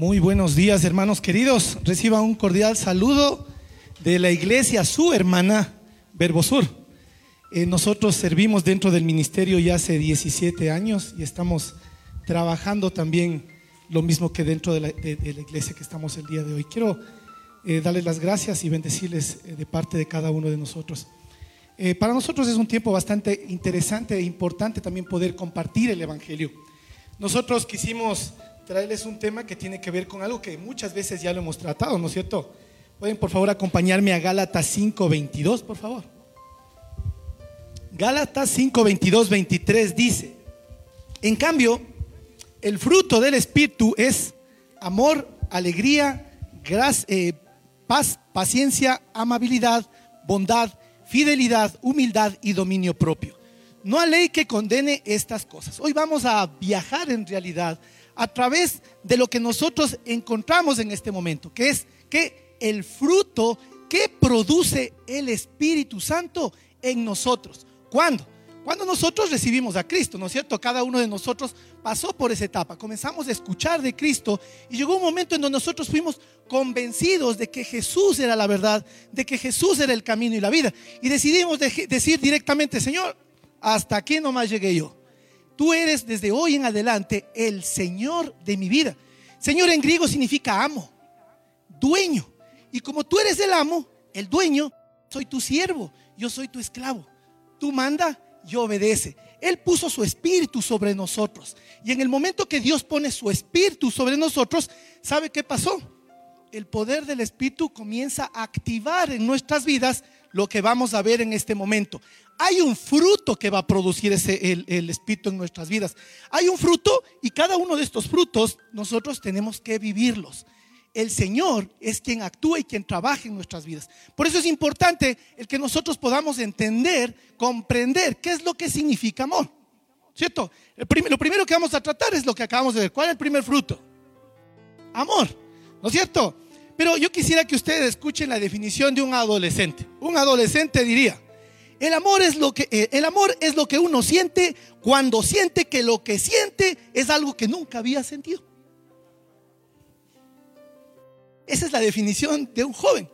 Muy buenos días, hermanos queridos. Reciba un cordial saludo de la iglesia, su hermana Verbosur. Eh, nosotros servimos dentro del ministerio ya hace 17 años y estamos trabajando también lo mismo que dentro de la, iglesia que estamos el día de hoy. Quiero eh, darles las gracias y bendecirles eh, de parte de cada uno de nosotros. para nosotros es un tiempo bastante interesante e importante también poder compartir el Evangelio. Nosotros quisimos traerles un tema que tiene que ver con algo que muchas veces ya lo hemos tratado, ¿no es cierto? Pueden por favor acompañarme a Gálatas 5:22, por favor. Gálatas 5, 23 dice, en cambio, el fruto del Espíritu es amor, alegría, eh, paz, paciencia, amabilidad, bondad, fidelidad, humildad y dominio propio. No hay ley que condene estas cosas. Hoy vamos a viajar en realidad a través de lo que nosotros encontramos en este momento, que es que el fruto que produce el Espíritu Santo en nosotros. ¿Cuándo? Cuando nosotros recibimos a Cristo, ¿no es cierto? Cada uno de nosotros pasó por esa etapa. Comenzamos a escuchar de Cristo y llegó un momento en donde nosotros fuimos convencidos de que Jesús era la verdad, de que Jesús era el camino y la vida. Y decidimos decir directamente, Señor, hasta aquí nomás llegué yo. Tú eres desde hoy en adelante el Señor de mi vida. Señor en griego significa amo, dueño. Y como tú eres el amo, el dueño, soy tu siervo, yo soy tu esclavo. Tú manda, yo obedece. Él puso su espíritu sobre nosotros. Y en el momento que Dios pone su espíritu sobre nosotros, ¿sabe qué pasó? El poder del espíritu comienza a activar en nuestras vidas lo que vamos a ver en este momento. Hay un fruto que va a producir ese, el, Espíritu en nuestras vidas. Hay un fruto y cada uno de estos frutos nosotros tenemos que vivirlos. El Señor es quien actúa y quien trabaja en nuestras vidas. Por eso es importante el que nosotros podamos entender, comprender qué es lo que significa amor. ¿Cierto? lo primero que vamos a tratar es lo que acabamos de ver. ¿Cuál es el primer fruto? Amor. ¿No es cierto? Pero yo quisiera que ustedes escuchen la definición de un adolescente. Un adolescente diría, el amor es lo que eh, el amor es lo que uno siente cuando siente que lo que siente es algo que nunca había sentido. Esa es la definición de un joven,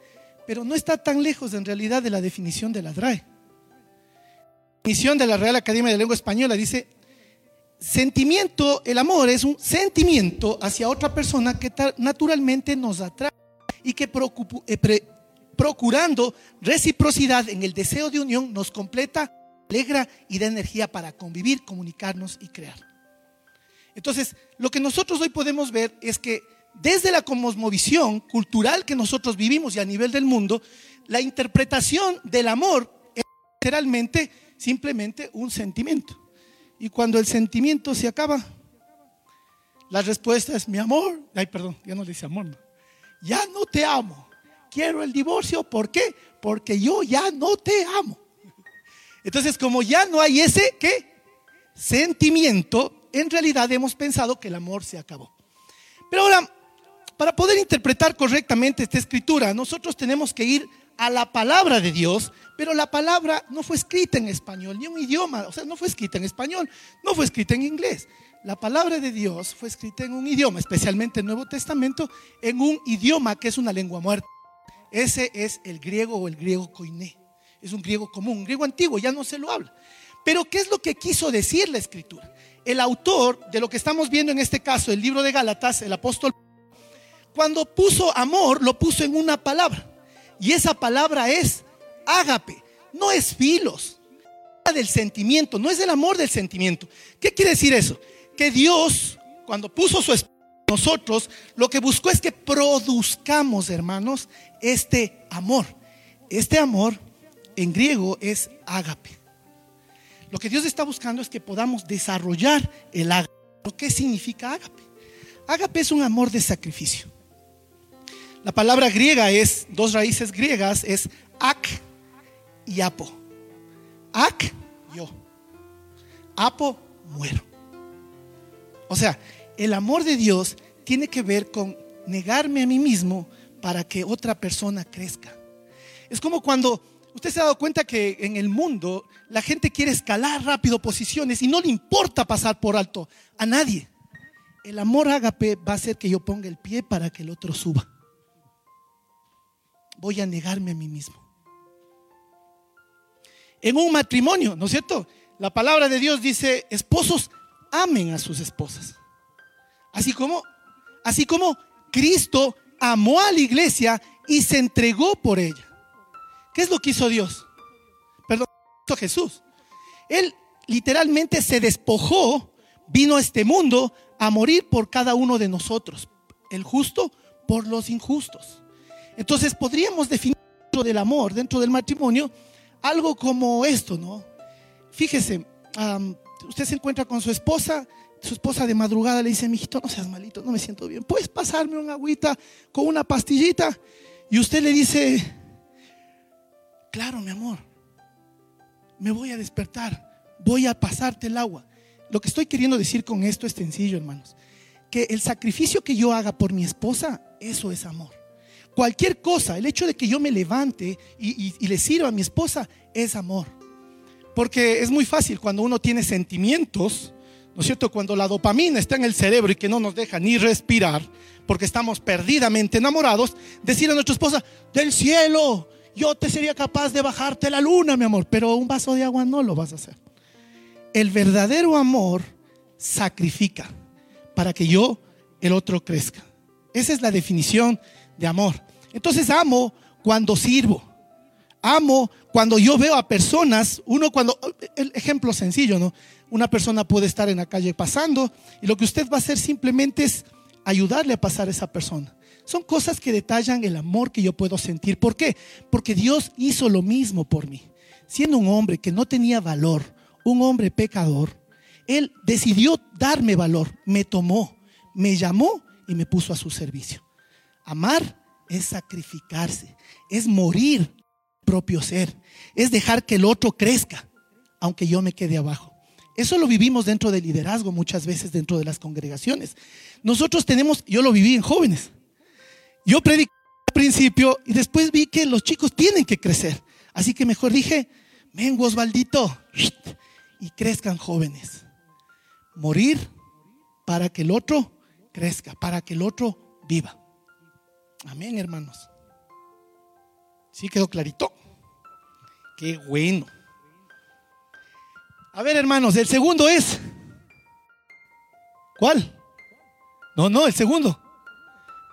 pero no está tan lejos en realidad de la definición de la DRAE. La definición de la Real Academia de Lengua Española dice, sentimiento, el amor es un sentimiento hacia otra persona que naturalmente nos atrae y que eh, procurando reciprocidad en el deseo de unión nos completa, alegra y da energía para convivir, comunicarnos y crear. Entonces, lo que nosotros hoy podemos ver es que desde la cosmovisión cultural que nosotros vivimos y a nivel del mundo, la interpretación del amor es literalmente simplemente un sentimiento. Y cuando el sentimiento se acaba, la respuesta es mi amor. Ay, perdón, ya no le dice amor. No ya no te amo. Quiero el divorcio. ¿Por qué? Porque yo ya no te amo. Entonces, como ya no hay ese ¿qué? sentimiento, en realidad hemos pensado que el amor se acabó. Pero ahora, para poder interpretar correctamente esta escritura, nosotros tenemos que ir a la palabra de Dios, pero la palabra no fue escrita en español, ni un idioma, o sea, no fue escrita en español, no fue escrita en inglés. La palabra de Dios fue escrita en un idioma, especialmente el Nuevo Testamento, en un idioma que es una lengua muerta. Ese es el griego o el griego koiné. Es un griego común, un griego antiguo, ya no se lo habla. Pero ¿qué es lo que quiso decir la escritura? El autor de lo que estamos viendo en este caso, el libro de Gálatas, el apóstol, cuando puso amor, lo puso en una palabra. Y esa palabra es ágape, no es filos, del sentimiento, no es el amor del sentimiento. ¿Qué quiere decir eso? que Dios, cuando puso su espíritu en nosotros, lo que buscó es que produzcamos, hermanos, este amor. Este amor en griego es ágape. Lo que Dios está buscando es que podamos desarrollar el ágape. ¿Qué significa ágape? Ágape es un amor de sacrificio. La palabra griega es, dos raíces griegas, es ak y apo. Ak, yo. Apo, muero. O sea, el amor de Dios tiene que ver con negarme a mí mismo para que otra persona crezca. Es como cuando usted se ha dado cuenta que en el mundo la gente quiere escalar rápido posiciones y no le importa pasar por alto a nadie. El amor ágape va a hacer que yo ponga el pie para que el otro suba. Voy a negarme a mí mismo. En un matrimonio, ¿no es cierto? La palabra de Dios dice, esposos amen a sus esposas. Así como, así como Cristo amó a la iglesia y se entregó por ella. ¿Qué es lo que hizo Dios? Perdón, hizo Jesús. Él literalmente se despojó, vino a este mundo a morir por cada uno de nosotros. El justo por los injustos. Entonces podríamos definir dentro del amor, dentro del matrimonio, algo como esto, ¿no? Fíjese, usted se encuentra con su esposa, su esposa de madrugada le dice, mijito, no seas malito, no me siento bien. ¿Puedes pasarme una agüita con una pastillita? Y usted le dice, claro, mi amor, me voy a despertar, voy a pasarte el agua. Lo que estoy queriendo decir con esto es sencillo, hermanos. Que el sacrificio que yo haga por mi esposa, eso es amor. Cualquier cosa, el hecho de que yo me levante y, y le sirva a mi esposa, es amor. Porque es muy fácil cuando uno tiene sentimientos, ¿no es cierto? Cuando la dopamina está en el cerebro y que no nos deja ni respirar, porque estamos perdidamente enamorados, decir a nuestra esposa, del cielo, yo te sería capaz de bajarte la luna, mi amor, pero un vaso de agua no lo vas a hacer. El verdadero amor sacrifica para que yo, el otro, crezca. Esa es la definición de amor. Entonces amo cuando sirvo. Amo cuando yo veo a personas, uno cuando, el ejemplo sencillo, ¿no? Una persona puede estar en la calle pasando y lo que usted va a hacer simplemente es ayudarle a pasar a esa persona. Son cosas que detallan el amor que yo puedo sentir. ¿Por qué? Porque Dios hizo lo mismo por mí. Siendo un hombre que no tenía valor, un hombre pecador, Él decidió darme valor, me tomó, me llamó y me puso a su servicio. Amar es sacrificarse, es morir propio ser, es dejar que el otro crezca, aunque yo me quede abajo. Eso lo vivimos dentro del liderazgo muchas veces dentro de las congregaciones. Nosotros tenemos, yo lo viví en jóvenes. Yo prediqué al principio y después vi que los chicos tienen que crecer. Así que mejor dije, ven Osvaldito, y crezcan jóvenes. Morir para que el otro crezca, para que el otro viva. Amén, hermanos. ¿Sí quedó clarito? Qué bueno. A ver, hermanos, el segundo es. ¿Cuál? No, no, el segundo.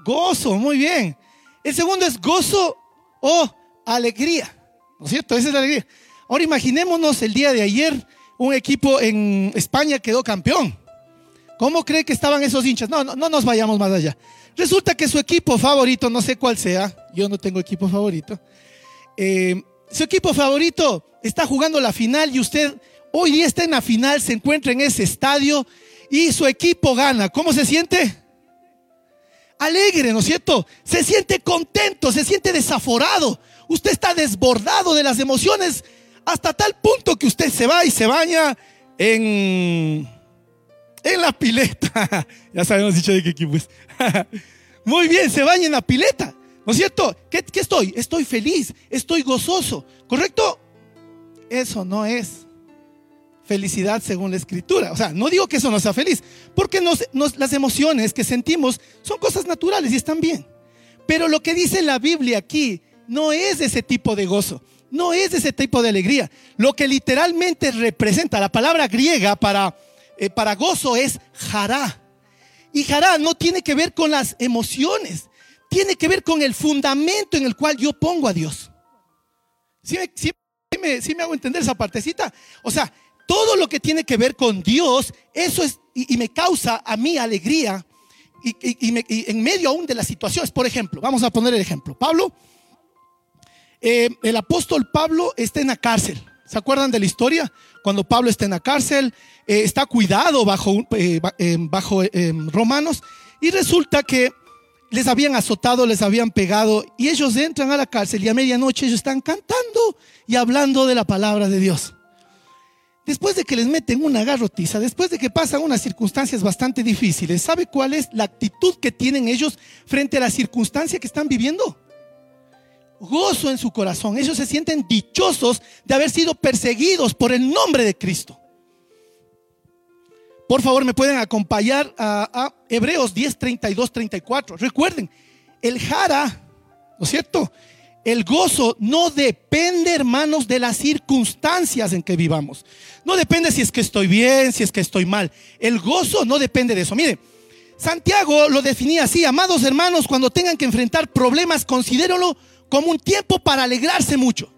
Gozo, muy bien. El segundo es gozo o alegría. ¿No es cierto? Esa es la alegría. Ahora imaginémonos el día de ayer, un equipo en España quedó campeón. ¿Cómo cree que estaban esos hinchas? No, no, no nos vayamos más allá. Resulta que su equipo favorito, no sé cuál sea, yo no tengo equipo favorito, eh, su equipo favorito está jugando la final y usted hoy día está en la final, se encuentra en ese estadio y su equipo gana. ¿Cómo se siente? Alegre, ¿no es cierto? Se siente contento, se siente desaforado. Usted está desbordado de las emociones hasta tal punto que usted se va y se baña en, en la pileta. ya sabemos dicho de qué equipo es. Muy bien, se baña en la pileta. ¿No es cierto? ¿Qué, ¿Qué, estoy? Estoy feliz, estoy gozoso. ¿Correcto? Eso no es felicidad según la escritura. O sea, no digo que eso no sea feliz, porque las emociones que sentimos son cosas naturales y están bien. Pero lo que dice la Biblia aquí no es ese tipo de gozo, no es ese tipo de alegría. Lo que literalmente representa la palabra griega para, eh, para gozo es jará. Y jará no tiene que ver con las emociones, tiene que ver con el fundamento en el cual yo pongo a Dios. ¿Sí me, me hago entender esa partecita? O sea, todo lo que tiene que ver con Dios, eso es, y, me causa a mí alegría, y, en medio aún de las situaciones. Por ejemplo, vamos a poner el ejemplo. Pablo, eh, el apóstol Pablo está en la cárcel. ¿Se acuerdan de la historia? Cuando Pablo está en la cárcel, eh, está cuidado bajo, eh, bajo romanos, y resulta que les habían azotado, les habían pegado, y ellos entran a la cárcel y a medianoche ellos están cantando y hablando de la palabra de Dios después de que les meten una garrotiza, después de que pasan unas circunstancias bastante difíciles, ¿sabe cuál es la actitud que tienen ellos frente a la circunstancia que están viviendo? Gozo en su corazón. Ellos se sienten dichosos de haber sido perseguidos por el nombre de Cristo. Por favor, me pueden acompañar a, a Hebreos 10, 32, 34. Recuerden, el jara, ¿no es cierto? El gozo no depende, hermanos, de las circunstancias en que vivamos. No depende si es que estoy bien, si es que estoy mal. El gozo no depende de eso. Mire, Santiago lo definía así, amados hermanos, cuando tengan que enfrentar problemas, considérenlo como un tiempo para alegrarse mucho.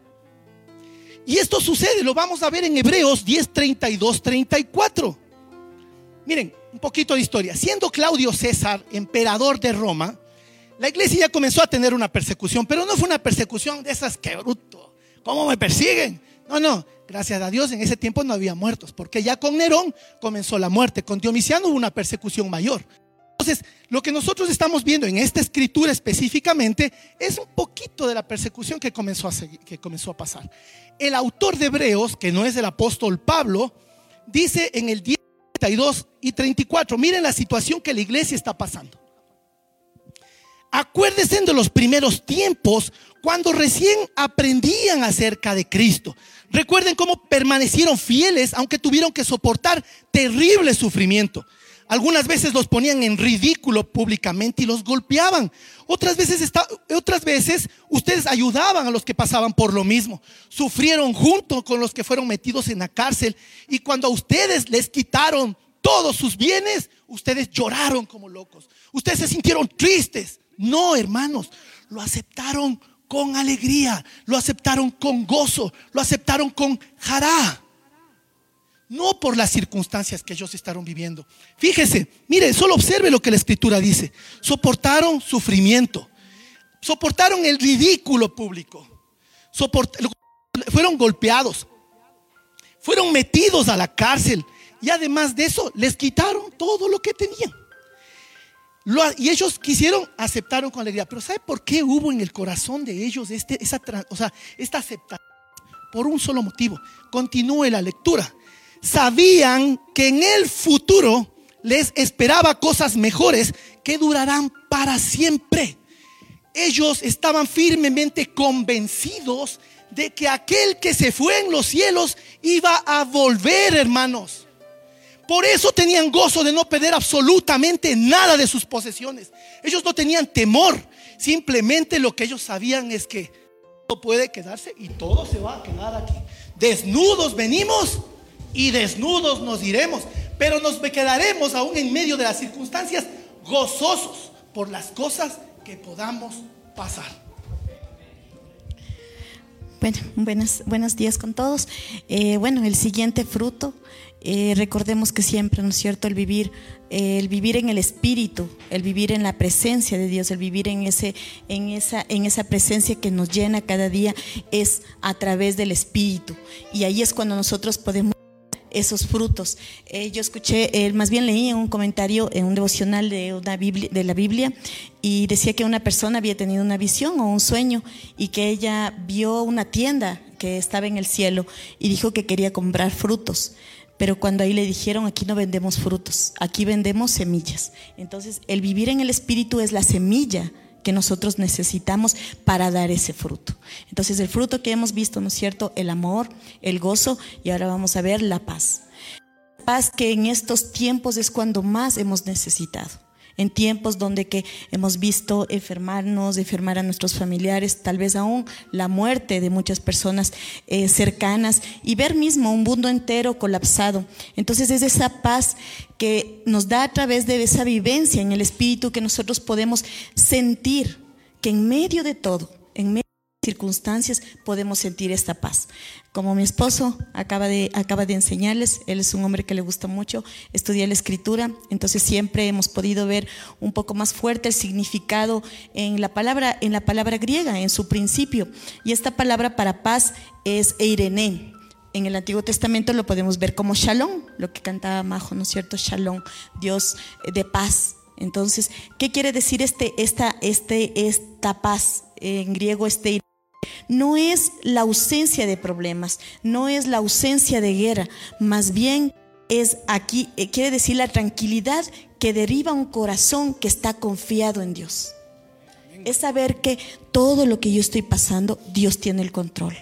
Y esto sucede, lo vamos a ver en Hebreos 10, 32, 34. Miren, un poquito de historia. Siendo Claudio César emperador de Roma, la iglesia ya comenzó a tener una persecución, pero no fue una persecución de esas que bruto, ¿cómo me persiguen? No, no, gracias a Dios en ese tiempo no había muertos, porque ya con Nerón comenzó la muerte, con Dionisiano hubo una persecución mayor. Entonces, lo que nosotros estamos viendo en esta escritura específicamente es un poquito de la persecución que comenzó a, que comenzó a pasar. El autor de Hebreos, que no es el apóstol Pablo, dice en el 10, 32 y 34, miren la situación que la iglesia está pasando. Acuérdense de los primeros tiempos cuando recién aprendían acerca de Cristo. Recuerden cómo permanecieron fieles aunque tuvieron que soportar terrible sufrimiento. Algunas veces los ponían en ridículo públicamente y los golpeaban. Otras veces, otras veces ustedes ayudaban a los que pasaban por lo mismo. Sufrieron junto con los que fueron metidos en la cárcel. Y cuando a ustedes les quitaron todos sus bienes, ustedes lloraron como locos. Ustedes se sintieron tristes. No, hermanos, lo aceptaron con alegría, lo aceptaron con gozo, lo aceptaron con jará. No por las circunstancias que ellos estaban viviendo. Fíjese, mire, solo observe lo que la escritura dice. Soportaron sufrimiento, soportaron el ridículo público, fueron golpeados, fueron metidos a la cárcel y además de eso les quitaron todo lo que tenían y ellos quisieron, aceptaron con alegría. Pero ¿sabe por qué hubo en el corazón de ellos este, esa, o sea, esta aceptación? Por un solo motivo. Continúe la lectura. Sabían que en el futuro les esperaba cosas mejores que durarán para siempre. Ellos estaban firmemente convencidos de que aquel que se fue en los cielos iba a volver, hermanos. Por eso tenían gozo de no perder absolutamente nada de sus posesiones. Ellos no tenían temor. Simplemente lo que ellos sabían es que todo puede quedarse y todo se va a quedar aquí. Desnudos venimos y desnudos nos iremos. Pero nos quedaremos aún en medio de las circunstancias gozosos por las cosas que podamos pasar. Bueno, buenos, buenos días con todos. Eh, bueno, el siguiente fruto eh, recordemos que siempre, ¿no es cierto?, el vivir, eh, el vivir en el espíritu, el vivir en la presencia de Dios, el vivir en, ese, en, esa, en esa presencia que nos llena cada día es a través del espíritu. Y ahí es cuando nosotros podemos esos frutos. Eh, yo escuché, más bien leí un comentario, en un devocional de, una Biblia, de la Biblia, y decía que una persona había tenido una visión o un sueño y que ella vio una tienda que estaba en el cielo y dijo que quería comprar frutos. Pero cuando ahí le dijeron, aquí no vendemos frutos, aquí vendemos semillas. Entonces, el vivir en el Espíritu es la semilla que nosotros necesitamos para dar ese fruto. Entonces, el fruto que hemos visto, ¿no es cierto? El amor, el gozo y ahora vamos a ver la paz. Paz que en estos tiempos es cuando más hemos necesitado en tiempos donde que hemos visto enfermarnos, enfermar a nuestros familiares, tal vez aún la muerte de muchas personas eh, cercanas y ver mismo un mundo entero colapsado. Entonces es esa paz que nos da a través de esa vivencia en el espíritu que nosotros podemos sentir que en medio de todo, en medio circunstancias podemos sentir esta paz. Como mi esposo acaba de, acaba de enseñarles, él es un hombre que le gusta mucho estudiar la escritura, entonces siempre hemos podido ver un poco más fuerte el significado en la palabra, en la palabra griega, en su principio. Y esta palabra para paz es eirené. En el Antiguo Testamento lo podemos ver como shalom, lo que cantaba Majo, ¿no es cierto? Shalom, Dios de paz. Entonces, ¿qué quiere decir este, esta, este, esta paz? En griego, este no es la ausencia de problemas, no es la ausencia de guerra, más bien es aquí, eh, quiere decir la tranquilidad que deriva un corazón que está confiado en Dios. Es saber que todo lo que yo estoy pasando, Dios tiene el control.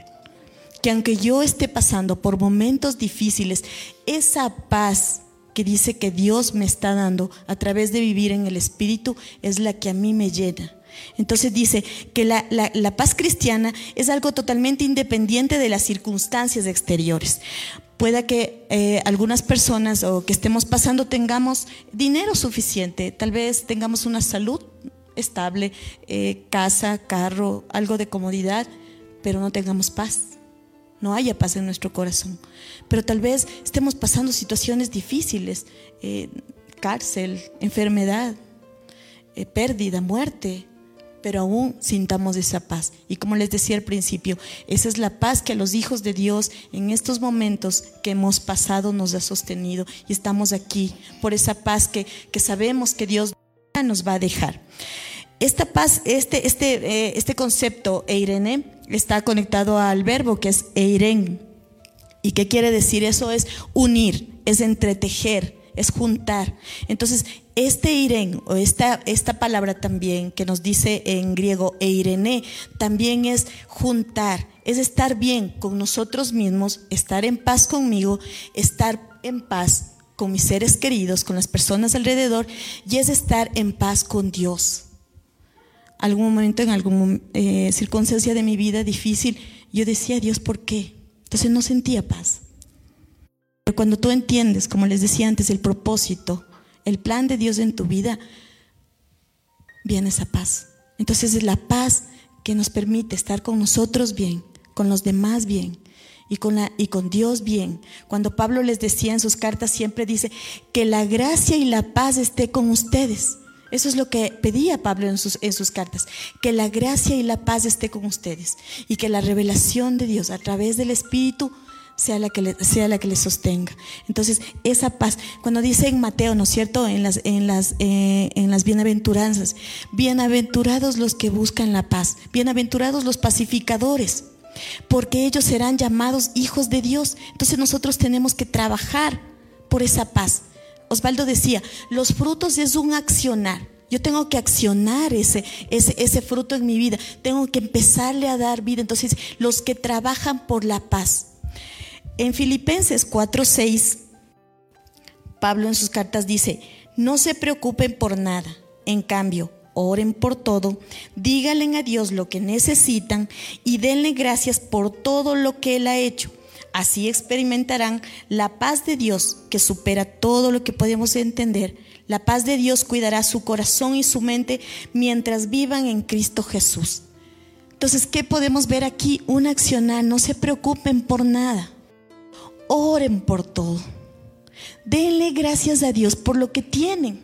Que aunque yo esté pasando por momentos difíciles, esa paz que dice que Dios me está dando a través de vivir en el Espíritu es la que a mí me llena. Entonces dice que la, paz cristiana es algo totalmente independiente de las circunstancias exteriores. Pueda que eh, algunas personas o que estemos pasando tengamos dinero suficiente, tal vez tengamos una salud estable, eh, casa, carro, algo de comodidad, pero no tengamos paz. No haya paz en nuestro corazón. Pero tal vez estemos pasando situaciones difíciles, eh, cárcel, enfermedad, pérdida, muerte pero aún sintamos esa paz. Y como les decía al principio, esa es la paz que a los hijos de Dios en estos momentos que hemos pasado nos ha sostenido y estamos aquí por esa paz que, sabemos que Dios nos va a dejar. Esta paz, este, este, eh, este concepto eirene está conectado al verbo que es eiren. ¿Y qué quiere decir? Eso es unir, es entretejer, es juntar. Entonces, este iren o esta, esta palabra también que nos dice en griego eirene también es juntar, es estar bien con nosotros mismos, estar en paz conmigo, estar en paz con mis seres queridos, con las personas alrededor y es estar en paz con Dios. Algún momento, en alguna eh, circunstancia de mi vida difícil, yo decía, Dios, ¿por qué? Entonces no sentía paz. Pero cuando tú entiendes, como les decía antes, el propósito, el plan de Dios en tu vida, viene esa paz. Entonces es la paz que nos permite estar con nosotros bien, con los demás bien y con, la, y con Dios bien. Cuando Pablo les decía en sus cartas, siempre dice que la gracia y la paz esté con ustedes. Eso es lo que pedía Pablo en sus, en sus cartas, que la gracia y la paz esté con ustedes y que la revelación de Dios a través del Espíritu sea la que le, sea la que sostenga. Entonces, esa paz, cuando dice en Mateo, ¿no es cierto? En las, en las, eh, en las bienaventuranzas, bienaventurados los que buscan la paz, bienaventurados los pacificadores, porque ellos serán llamados hijos de Dios. Entonces nosotros tenemos que trabajar por esa paz. Osvaldo decía, los frutos es un accionar. Yo tengo que accionar ese, ese, ese, fruto en mi vida. Tengo que empezarle a dar vida. Entonces, los que trabajan por la paz, en Filipenses 4:6, Pablo en sus cartas dice, no se preocupen por nada, en cambio, oren por todo, díganle a Dios lo que necesitan y denle gracias por todo lo que Él ha hecho. Así experimentarán la paz de Dios que supera todo lo que podemos entender. La paz de Dios cuidará su corazón y su mente mientras vivan en Cristo Jesús. Entonces, ¿qué podemos ver aquí? Un accionar, no se preocupen por nada. Oren por todo. Denle gracias a Dios por lo que tienen.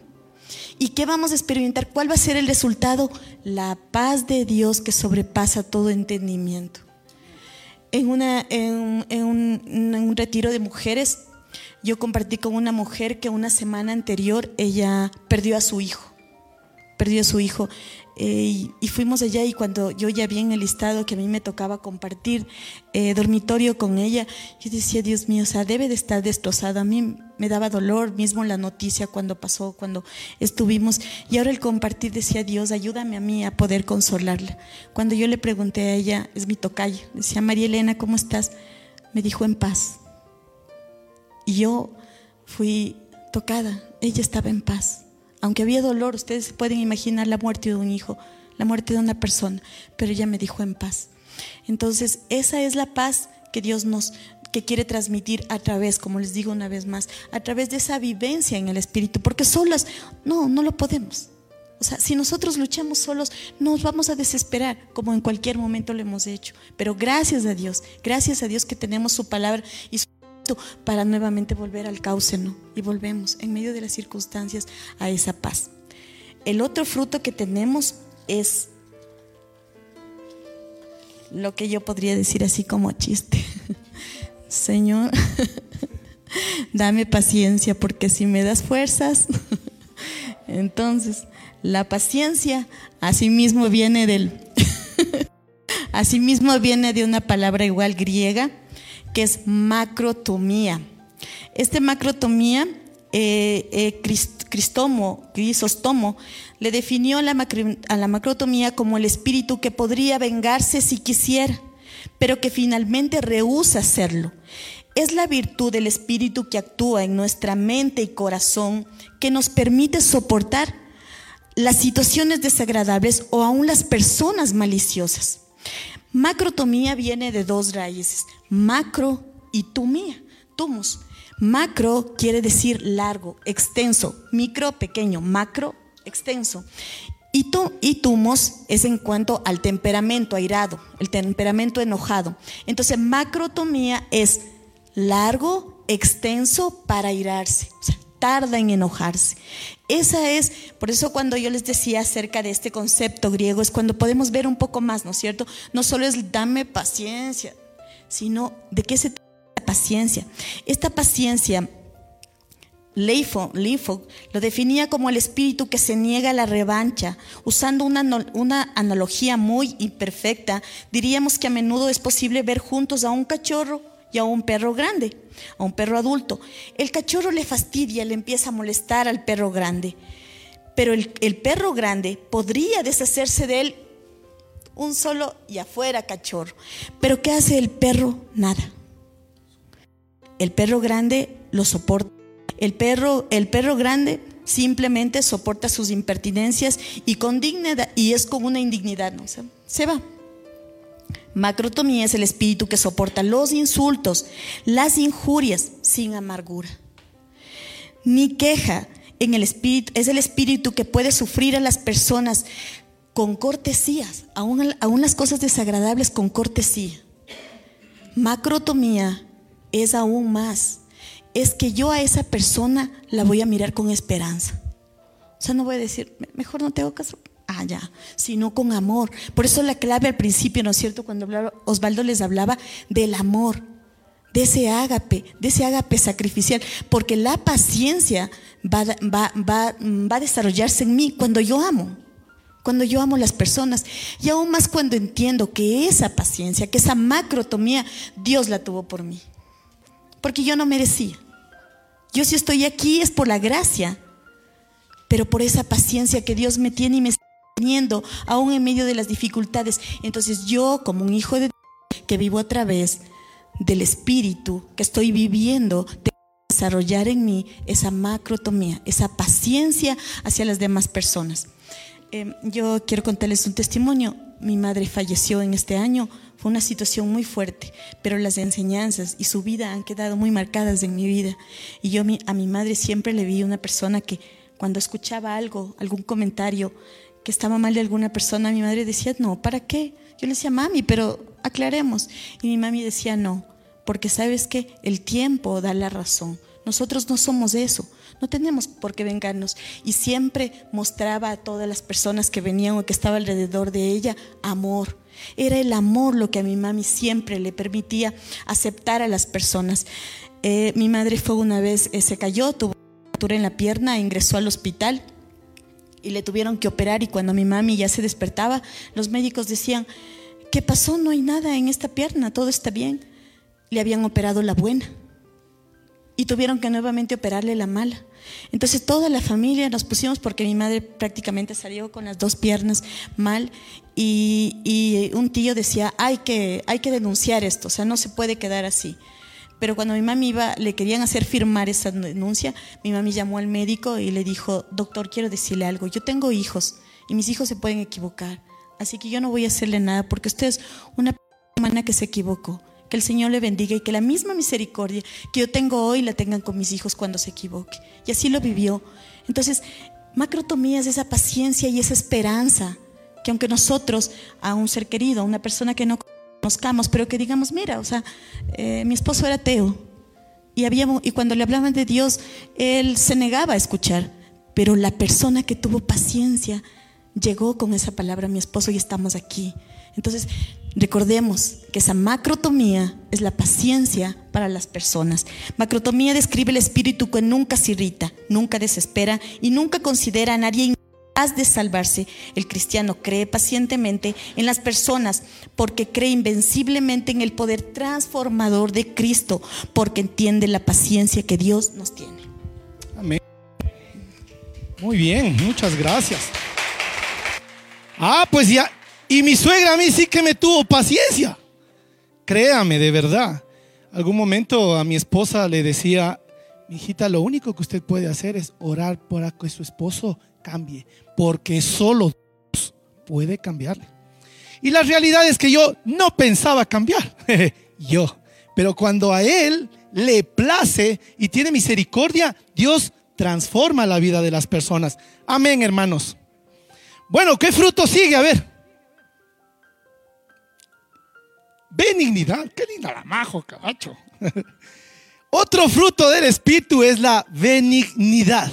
¿Y qué vamos a experimentar? ¿Cuál va a ser el resultado? La paz de Dios que sobrepasa todo entendimiento. En, una, en, un, en un retiro de mujeres, yo compartí con una mujer que una semana anterior ella perdió a su hijo. Perdió a su hijo eh, y, fuimos allá y cuando yo ya vi en el listado que a mí me tocaba compartir eh, dormitorio con ella, yo decía, Dios mío, o sea, debe de estar destrozada. A mí me daba dolor mismo la noticia cuando pasó, cuando estuvimos. Y ahora el compartir decía, Dios, ayúdame a mí a poder consolarla. Cuando yo le pregunté a ella, es mi tocaya, decía, María Elena, ¿cómo estás? Me dijo, en paz. Y yo fui tocada, ella estaba en paz. Aunque había dolor, ustedes pueden imaginar la muerte de un hijo, la muerte de una persona, pero ella me dijo en paz. Entonces, esa es la paz que Dios nos que quiere transmitir a través, como les digo una vez más, a través de esa vivencia en el espíritu, porque solas no, no lo podemos. O sea, si nosotros luchamos solos, nos vamos a desesperar, como en cualquier momento lo hemos hecho. Pero gracias a Dios, gracias a Dios que tenemos su palabra y su para nuevamente volver al cauce, ¿no? Y volvemos en medio de las circunstancias a esa paz. El otro fruto que tenemos es lo que yo podría decir así como chiste. Señor, dame paciencia porque si me das fuerzas, entonces la paciencia asimismo viene del asimismo viene de una palabra igual griega que es macrotomía. Este macrotomía, eh, eh, Cristomo, Crisóstomo, le definió a la macrotomía como el espíritu que podría vengarse si quisiera, pero que finalmente rehúsa hacerlo. Es la virtud del Espíritu que actúa en nuestra mente y corazón que nos permite soportar las situaciones desagradables o aún las personas maliciosas. Macrotomía viene de dos raíces, macro y tumía, tumus. Macro quiere decir largo, extenso, micro, pequeño, macro, extenso. Y, tu, y tumos es en cuanto al temperamento airado, el temperamento enojado. Entonces, macrotomía es largo, extenso para airarse. O sea, tarda en enojarse. Esa es, por eso cuando yo les decía acerca de este concepto griego, es cuando podemos ver un poco más, ¿no es cierto? No solo es dame paciencia, sino de qué se trata la paciencia. Esta paciencia Leifo, lo definía como el espíritu que se niega a la revancha. Usando una, una, analogía muy imperfecta, diríamos que a menudo es posible ver juntos a un cachorro y a un perro grande, a un perro adulto. El cachorro le fastidia, le empieza a molestar al perro grande, pero el, el perro grande podría deshacerse de él un solo y afuera cachorro. Pero ¿qué hace el perro? Nada. El perro grande lo soporta el perro, el perro grande simplemente soporta sus impertinencias y con dignidad, y es con una indignidad, ¿no? se, se va. Macrotomía es el espíritu que soporta los insultos, las injurias sin amargura. Ni queja en el espíritu, es el espíritu que puede sufrir a las personas con cortesías, aún, aún las cosas desagradables con cortesía. Macrotomía es aún más es que yo a esa persona la voy a mirar con esperanza. O sea, no voy a decir, mejor no tengo caso. Ya, sino con amor. Por eso la clave al principio, ¿no es cierto? Cuando Osvaldo les hablaba del amor, de ese ágape, de ese ágape sacrificial, porque la paciencia va, va, va, va a desarrollarse en mí cuando yo amo cuando yo amo las personas y aún más cuando entiendo que esa paciencia, que esa macrotomía, Dios la tuvo por mí porque yo no merecía. Yo si estoy aquí es por la gracia, pero por esa paciencia que Dios me tiene y me teniendo aún en medio de las dificultades. Entonces yo como un hijo de Dios que vivo a través del Espíritu, que estoy viviendo, de desarrollar en mí esa macrotomía, esa paciencia hacia las demás personas. Eh, yo quiero contarles un testimonio. Mi madre falleció en este año fue una situación muy fuerte, pero las enseñanzas y su vida han quedado muy marcadas en mi vida. Y yo a mi madre siempre le vi una persona que cuando escuchaba algo, algún comentario estaba mal de alguna persona, mi madre decía, no, ¿para qué? Yo le decía, mami, pero aclaremos. Y mi mami decía, no, porque sabes que el tiempo da la razón. Nosotros no somos eso, no tenemos por qué vengarnos. Y siempre mostraba a todas las personas que venían o que estaba alrededor de ella amor era el amor lo que a mi mami siempre le permitía aceptar a las personas. Eh, mi madre fue una vez, eh, se cayó, tuvo una en la pierna, ingresó al hospital y le tuvieron que operar y cuando mi mami ya se despertaba, los médicos decían, ¿qué pasó? No hay nada en esta pierna, todo está bien. Le habían operado la buena y tuvieron que nuevamente operarle la mala. Entonces toda la familia nos pusimos porque mi madre prácticamente salió con las dos piernas mal y, un tío decía, hay que, hay que denunciar esto, o sea, no se puede quedar así. Pero cuando mi mami iba, le querían hacer firmar esa denuncia, mi mami llamó al médico y le dijo, doctor, quiero decirle algo, yo tengo hijos y mis hijos se pueden equivocar, así que yo no voy a hacerle nada porque usted es una hermana que se equivocó. Que el Señor le bendiga y que la misma misericordia que yo tengo hoy la tengan con mis hijos cuando se equivoque. Y así lo vivió. Entonces, macrotomía es esa paciencia y esa esperanza que aunque nosotros a un ser querido, a una persona que no pero que digamos, mira, o sea, eh, mi esposo era ateo y, y cuando le hablaban de Dios, él se negaba a escuchar, pero la persona que tuvo paciencia llegó con esa palabra a mi esposo y estamos aquí. Entonces, recordemos que esa macrotomía es la paciencia para las personas. Macrotomía describe el espíritu que nunca se irrita, nunca desespera y nunca considera a nadie de salvarse. El cristiano cree pacientemente en las personas porque cree invenciblemente en el poder transformador de Cristo, porque entiende la paciencia que Dios nos tiene. Amén. Muy bien, muchas gracias. Ah, pues ya y mi suegra a mí sí que me tuvo paciencia. Créame, de verdad. Algún momento a mi esposa le decía, mi hijita, lo único que usted puede hacer es orar para que su esposo cambie, porque solo Dios puede cambiarle. Y la realidad es que yo no pensaba cambiar, yo, pero cuando a él le place y tiene misericordia, Dios transforma la vida de las personas. Amén, hermanos. Bueno, ¿qué fruto sigue? A ver. Benignidad. Qué linda la majo, cabacho. Otro fruto del Espíritu es la benignidad.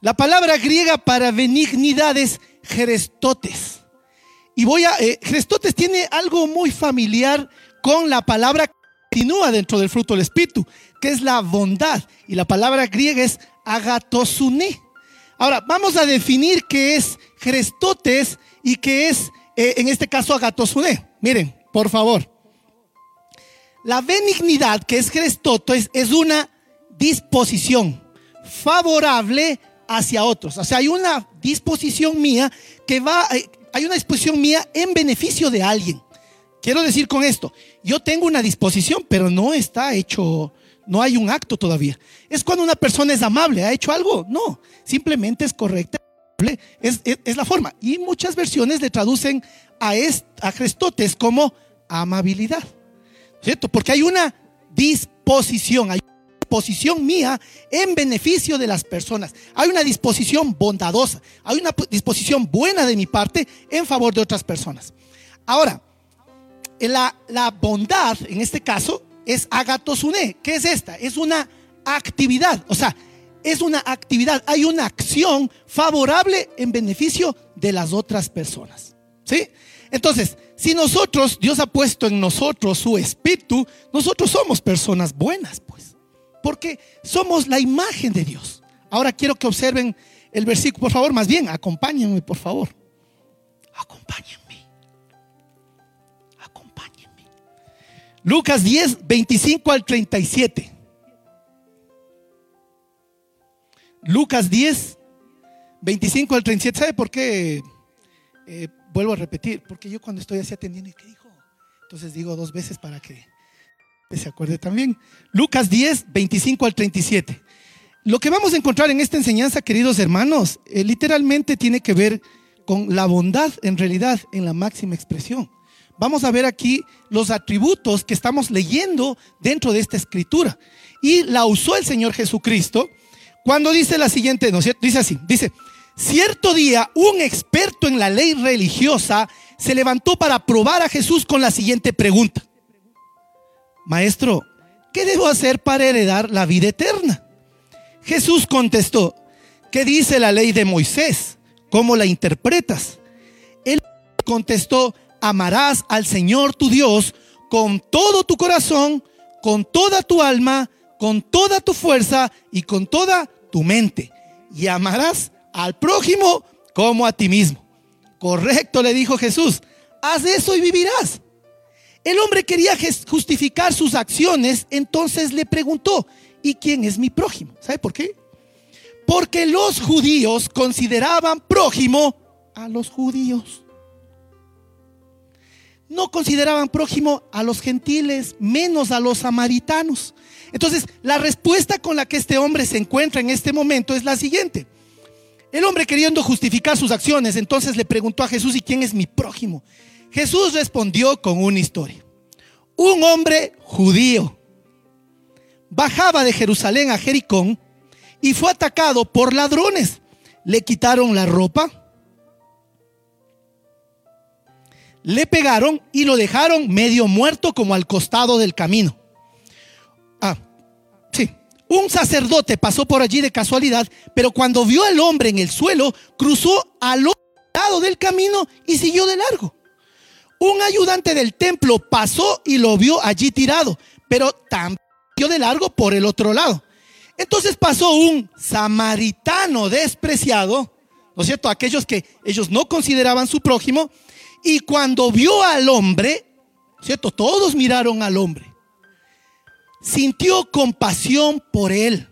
La palabra griega para benignidad es gerestotes. Y voy a, eh, gerestotes tiene algo muy familiar con la palabra que continúa dentro del fruto del Espíritu, que es la bondad. Y la palabra griega es agatosune. Ahora, vamos a definir qué es gerestotes y qué es, eh, en este caso, agatosune. Miren, por favor. La benignidad, que es Cristoto, es, es una disposición favorable hacia otros. O sea, hay una disposición mía que va, eh, hay una disposición mía en beneficio de alguien. Quiero decir con esto, yo tengo una disposición, pero no está hecho, no hay un acto todavía. Es cuando una persona es amable, ¿ha hecho algo? No, simplemente es correcta, es, es, la forma. Y muchas versiones le traducen a, est, a como amabilidad. ¿Cierto? Porque hay una disposición, disposición mía en beneficio de las personas. Hay una disposición bondadosa, hay una disposición buena de mi parte en favor de otras personas. Ahora, la, la bondad, en este caso, es agatosune. ¿Qué es esta? Es una actividad, o sea, es una actividad, hay una acción favorable en beneficio de las otras personas. ¿Sí? Entonces, si nosotros, Dios ha puesto en nosotros su espíritu, nosotros somos personas buenas. Porque somos la imagen de Dios. Ahora quiero que observen el versículo, por favor, más bien, acompáñenme, por favor. Acompáñenme. Acompáñenme. Lucas 10, 25 al 37. Lucas 10, 25 al 37. ¿Sabe por qué? Eh, vuelvo a repetir, porque yo cuando estoy así atendiendo, ¿qué dijo? Entonces digo dos veces para que se acuerde también. Lucas 10, 25 al 37. Lo que vamos a encontrar en esta enseñanza, queridos hermanos, eh, literalmente tiene que ver con la bondad en realidad en la máxima expresión. Vamos a ver aquí los atributos que estamos leyendo dentro de esta escritura. Y la usó el Señor Jesucristo cuando dice la siguiente, ¿no Dice así, dice, Cierto día, un experto en la ley religiosa se levantó para probar a Jesús con la siguiente pregunta. Maestro, ¿qué debo hacer para heredar la vida eterna? Jesús contestó, ¿qué dice la ley de Moisés? ¿Cómo la interpretas? Él contestó, amarás al Señor tu Dios con todo tu corazón, con toda tu alma, con toda tu fuerza y con toda tu mente. Y amarás al prójimo como a ti mismo. Correcto, le dijo Jesús, haz eso y vivirás. El hombre quería justificar sus acciones, entonces le preguntó, ¿y quién es mi prójimo? ¿Sabe por qué? Porque los judíos consideraban prójimo a los judíos. No consideraban prójimo a los gentiles, menos a los samaritanos. Entonces, la respuesta con la que este hombre se encuentra en este momento es la siguiente. El hombre queriendo justificar sus acciones, entonces le preguntó a Jesús, ¿y quién es mi prójimo? Jesús respondió con una historia. Un hombre judío bajaba de Jerusalén a Jericón y fue atacado por ladrones. Le quitaron la ropa, le pegaron y lo dejaron medio muerto como al costado del camino. Ah, sí, un sacerdote pasó por allí de casualidad, pero cuando vio al hombre en el suelo, cruzó al otro lado del camino y siguió de largo. Un ayudante del templo pasó y lo vio allí tirado, pero también de largo por el otro lado. Entonces pasó un samaritano despreciado, ¿no es cierto? Aquellos que ellos no consideraban su prójimo, y cuando vio al hombre, ¿cierto? Todos miraron al hombre sintió compasión por él.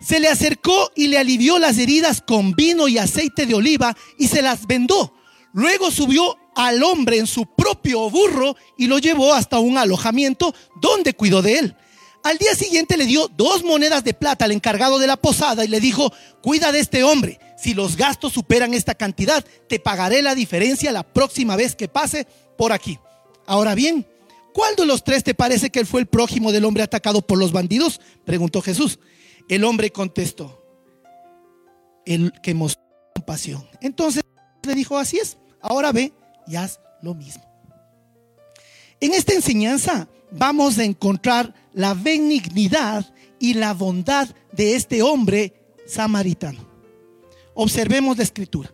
Se le acercó y le alivió las heridas con vino y aceite de oliva y se las vendó. Luego subió al hombre en su propio burro y lo llevó hasta un alojamiento donde cuidó de él. Al día siguiente le dio dos monedas de plata al encargado de la posada y le dijo, cuida de este hombre. Si los gastos superan esta cantidad, te pagaré la diferencia la próxima vez que pase por aquí. Ahora bien, ¿cuál de los tres te parece que él fue el prójimo del hombre atacado por los bandidos? Preguntó Jesús. El hombre contestó, el que mostró compasión. Entonces le dijo, así es, ahora ve y haz lo mismo. En esta enseñanza vamos a encontrar la benignidad y la bondad de este hombre samaritano. Observemos la escritura.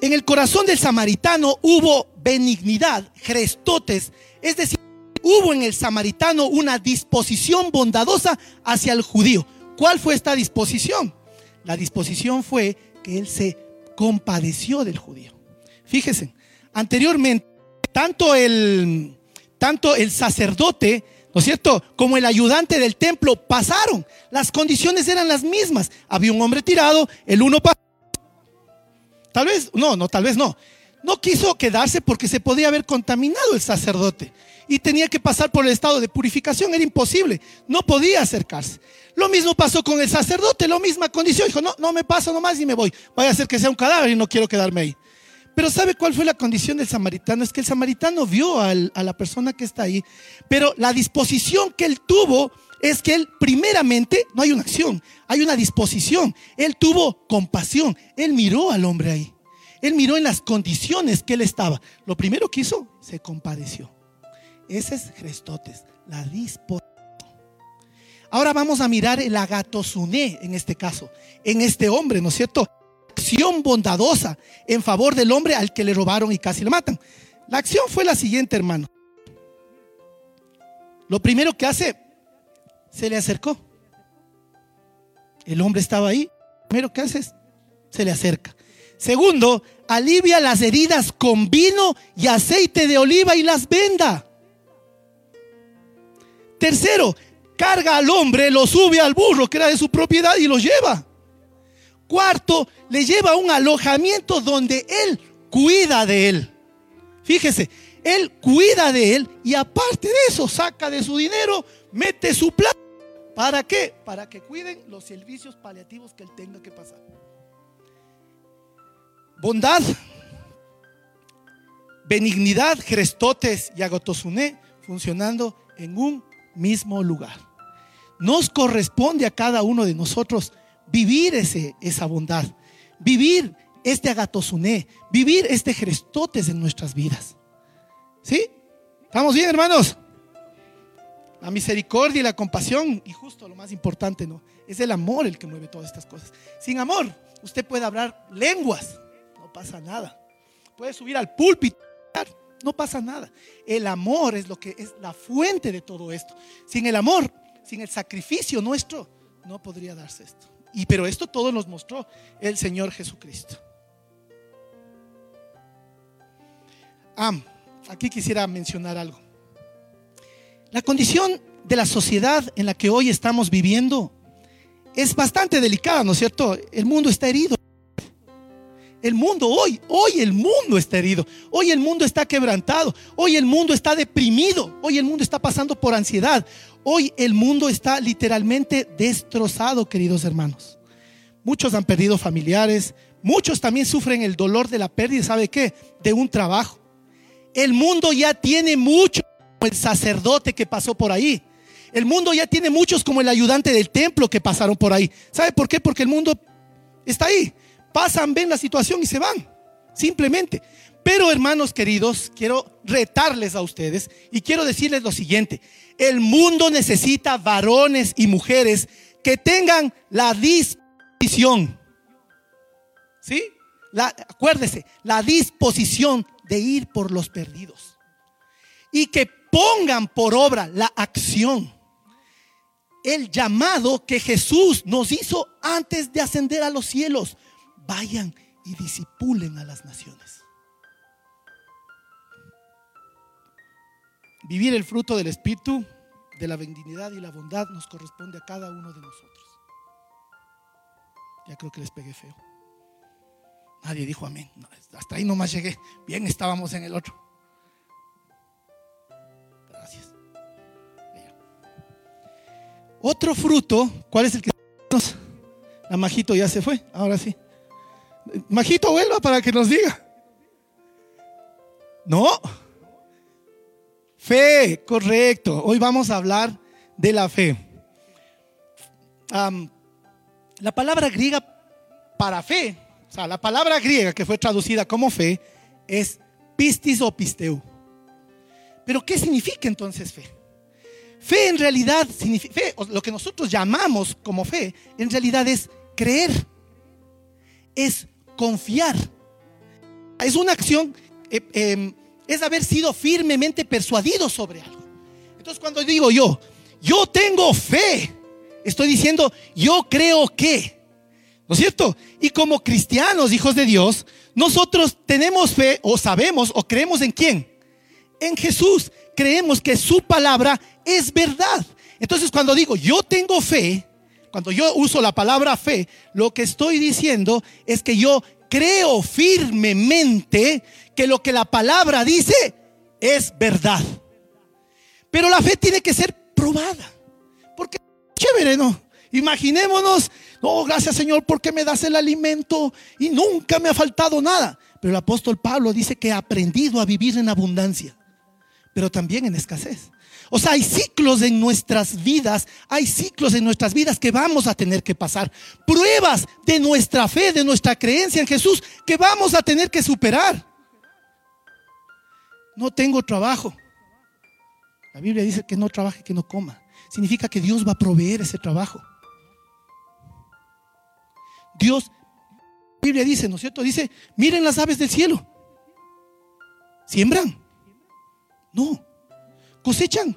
En el corazón del samaritano hubo benignidad, gestotes, es decir, hubo en el samaritano una disposición bondadosa hacia el judío. ¿Cuál fue esta disposición? La disposición fue que él se compadeció del judío. Fíjense, anteriormente, tanto el, tanto el sacerdote, ¿no es cierto?, como el ayudante del templo pasaron. Las condiciones eran las mismas. Había un hombre tirado, el uno pasó. Tal vez, no, no, tal vez no. No quiso quedarse porque se podía haber contaminado el sacerdote y tenía que pasar por el estado de purificación, era imposible, no podía acercarse. Lo mismo pasó con el sacerdote, la misma condición, dijo, no, no me paso nomás y me voy, vaya a ser que sea un cadáver y no quiero quedarme ahí. Pero ¿sabe cuál fue la condición del samaritano? Es que el samaritano vio a la persona que está ahí, pero la disposición que él tuvo es que él primeramente, no hay una acción, hay una disposición. Él tuvo compasión, él miró al hombre ahí. Él miró en las condiciones que él estaba. Lo primero que hizo, se compadeció. Ese es Christotes, la disposición. Ahora vamos a mirar el agatosuné en este caso, en este hombre, ¿no es cierto? Bondadosa en favor del hombre al que le robaron y casi lo matan. La acción fue la siguiente, hermano. Lo primero que hace, se le acercó. El hombre estaba ahí. Lo primero que hace, se le acerca. Segundo, alivia las heridas con vino y aceite de oliva y las venda. Tercero, carga al hombre, lo sube al burro que era de su propiedad y lo lleva. Cuarto, le lleva a un alojamiento donde él cuida de él. Fíjese, él cuida de él y aparte de eso saca de su dinero, mete su plata. ¿Para qué? Para que cuiden los servicios paliativos que él tenga que pasar. Bondad, benignidad, Crestotes y Agotosuné funcionando en un mismo lugar. Nos corresponde a cada uno de nosotros vivir ese, esa bondad, vivir este agatosuné, vivir este gestotes en nuestras vidas. ¿Sí? ¿Estamos bien, hermanos? La misericordia y la compasión, y justo lo más importante, ¿no? Es el amor el que mueve todas estas cosas. Sin amor, usted puede hablar lenguas, no pasa nada. Puede subir al púlpito no pasa nada. El amor es lo que es la fuente de todo esto. Sin el amor, sin el sacrificio nuestro, no podría darse esto. Y pero esto todo nos mostró el Señor Jesucristo. Aquí quisiera mencionar algo. La condición de la sociedad en la que hoy estamos viviendo es bastante delicada, ¿no es cierto? El mundo está herido. El mundo hoy, hoy el mundo está herido, hoy el mundo está quebrantado, hoy el mundo está deprimido, hoy el mundo está pasando por ansiedad, hoy el mundo está literalmente destrozado, queridos hermanos. Muchos han perdido familiares, muchos también sufren el dolor de la pérdida, ¿sabe qué? De un trabajo. El mundo ya tiene mucho como el sacerdote que pasó por ahí. El mundo ya tiene muchos como el ayudante del templo que pasaron por ahí. ¿Sabe por qué? Porque el mundo está ahí pasan, ven la situación y se van. Simplemente. Pero hermanos queridos, quiero retarles a ustedes y quiero decirles lo siguiente. El mundo necesita varones y mujeres que tengan la disposición. ¿Sí? La, acuérdese, la disposición de ir por los perdidos. Y que pongan por obra la acción. El llamado que Jesús nos hizo antes de ascender a los cielos vayan y disipulen a las naciones. Vivir el fruto del Espíritu, de la benignidad y la bondad nos corresponde a cada uno de nosotros. Ya creo que les pegué feo. Nadie dijo amén. hasta ahí nomás llegué. Bien, estábamos en el otro. Gracias. Otro fruto, ¿cuál es el que la Majito ya se fue, ahora sí. Majito, vuelva para que nos diga. No. Fe, correcto. Hoy vamos a hablar de la fe. la palabra griega para fe, o sea, la palabra griega que fue traducida como fe es pistis o pisteu. Pero ¿qué significa entonces fe? Fe en realidad significa, lo que nosotros llamamos como fe, en realidad es creer, es confiar. Es una acción, eh, em, es haber sido firmemente persuadido sobre algo. Entonces cuando digo yo, yo tengo fe, estoy diciendo, yo creo que, ¿no es cierto? Y como cristianos, hijos de Dios, nosotros tenemos fe o sabemos o creemos en quién? En Jesús. Creemos que su palabra es verdad. Entonces cuando digo, yo tengo fe, cuando yo uso la palabra fe, lo que estoy diciendo es que yo creo firmemente que lo que la palabra dice es verdad. Pero la fe tiene que ser probada. Porque chévere, ¿no? Imaginémonos, no, gracias Señor porque me das el alimento y nunca me ha faltado nada. Pero el apóstol Pablo dice que ha aprendido a vivir en abundancia, pero también en escasez. O sea, hay ciclos en nuestras vidas, hay ciclos en nuestras vidas que vamos a tener que pasar. Pruebas de nuestra fe, de nuestra creencia en Jesús que vamos a tener que superar. No tengo trabajo. La Biblia dice que no trabaje, que no coma. Significa que Dios va a proveer ese trabajo. Dios, la Biblia dice, ¿no es cierto? Dice, miren las aves del cielo. ¿Siembran? No cosechan.